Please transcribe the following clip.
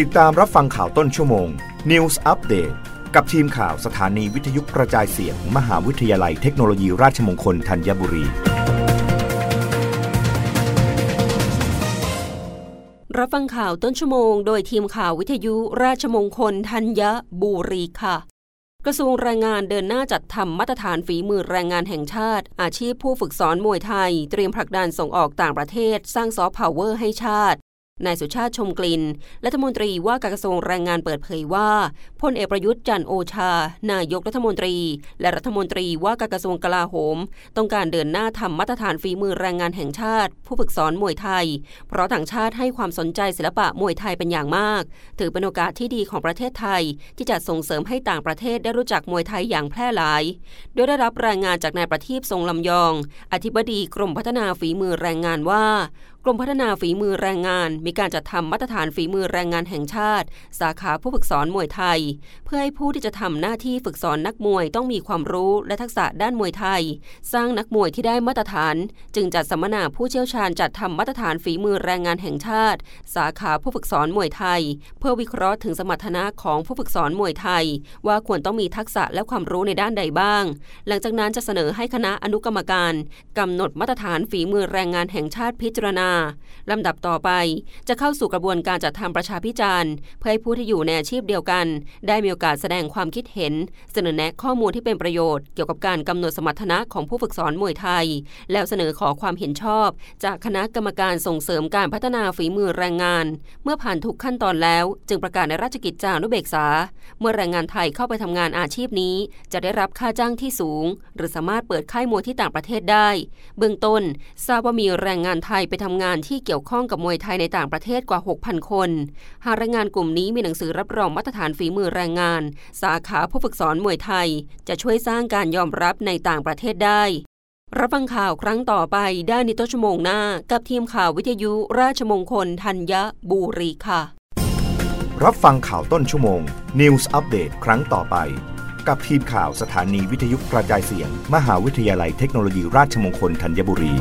ติดตามรับฟังข่าวต้นชั่วโมง News Update กับทีมข่าวสถานีวิทยุกระจายเสียงมมหาวิทยาลัยเทคโนโลยีราชมงคลธัญบุรี รับฟังข่าวต้นชั่วโมง โดยทีมข่าววิทยุราชมงคลธัญบุรีค่ะ กระทรวงแรงงานเดินหน้าจัดทำมาตรฐานฝีมือแรงงานแห่งชาติ อาชีพผู้ฝึกสอนมวยไทย เตรียมผลักดันส่งออกต่างประเทศ สร้างซอฟต์พาวเวอร์ให้ชาติ นายสุชาติชมกลิ่นรัฐมนตรีว่าการกระทรวงแรงงานเปิดเผยว่าพลเอกประยุทธ์จันโอชา นายกรัฐมนตรี และรัฐมนตรีว่าการกระทรวงกลาโหม ต้องการเดินหน้าทำมาตรฐานฝีมือแรงงานแห่งชาติ ผู้ฝึกสอนมวยไทย เพราะต่างชาติให้ความสนใจศิลปะมวยไทยเป็นอย่างมาก ถือเป็นโอกาสที่ดีของประเทศไทย ที่จะส่งเสริมให้ต่างประเทศได้รู้จักมวยไทยอย่างแพร่หลาย โดยได้รับรายงานจากนายประทีปทรงลำยอง อธิบดีกรมพัฒนาฝีมือแรงงานว่า กรมพัฒนาฝีมือแรงงาน มีการจัดทำมาตรฐานฝีมือแรงงานแห่งชาติ สาขาผู้ฝึกสอนมวยไทย เพื่อให้ผู้ที่จะทำหน้าที่ฝึกสอนนักมวยต้องมีความรู้และทักษะด้านมวยไทย สร้างนักมวยที่ได้มาตรฐาน จึงจัดสัมมนาผู้เชี่ยวชาญจัดทำมาตรฐานฝีมือแรงงานแห่งชาติ สาขาผู้ฝึกสอนมวยไทย เพื่อวิเคราะห์ถึงสมรรถนะของผู้ฝึกสอนมวยไทย ว่าควรต้องมีทักษะและความรู้ในด้านใดบ้าง หลังจากนั้นจะเสนอให้คณะอนุกรรมการกำหนดมาตรฐานฝีมือแรงงานแห่งชาติพิจารณาลำดับต่อไป จะเข้าสู่กระบวนการจัดทำประชาพิจารณ์ เพื่อให้ผู้ที่อยู่ในอาชีพเดียวกัน ได้มีโอกาสแสดงความคิดเห็น เสนอแนะข้อมูลที่เป็นประโยชน์เกี่ยวกับการกำหนดสมรรถนะของผู้ฝึกสอนมวยไทย แล้วเสนอขอความเห็นชอบ จากคณะกรรมการส่งเสริมการพัฒนาฝีมือแรงงาน เมื่อผ่านทุกขั้นตอนแล้ว จึงประกาศในราชกิจจานุเบกษา เมื่อแรงงานไทยเข้าไปทำงานอาชีพนี้ จะได้รับค่าจ้างที่สูง หรือสามารถเปิดค่ายมวยที่ต่างประเทศได้ เบื้องต้นทราบว่ามีแรงงานไทยไปทำงานงานที่เกี่ยวข้องกับมวยไทยในต่างประเทศกว่า 6,000 คน หากแรงงานกลุ่มนี้มีหนังสือรับรองมาตรฐานฝีมือแรงงาน สาขาผู้ฝึกสอนมวยไทย จะช่วยสร้างการยอมรับในต่างประเทศได้ รับฟังข่าวครั้งต่อไปได้ในต้นชั่วโมงหน้า กับทีมข่าววิทยุราชมงคลธัญบุรีค่ะ รับฟังข่าวต้นชั่วโมง News อัปเดตครั้งต่อไป กับทีมข่าวสถานีวิทยุกระจายเสียง มหาวิทยาลัยเทคโนโลยีราชมงคลธัญบุรี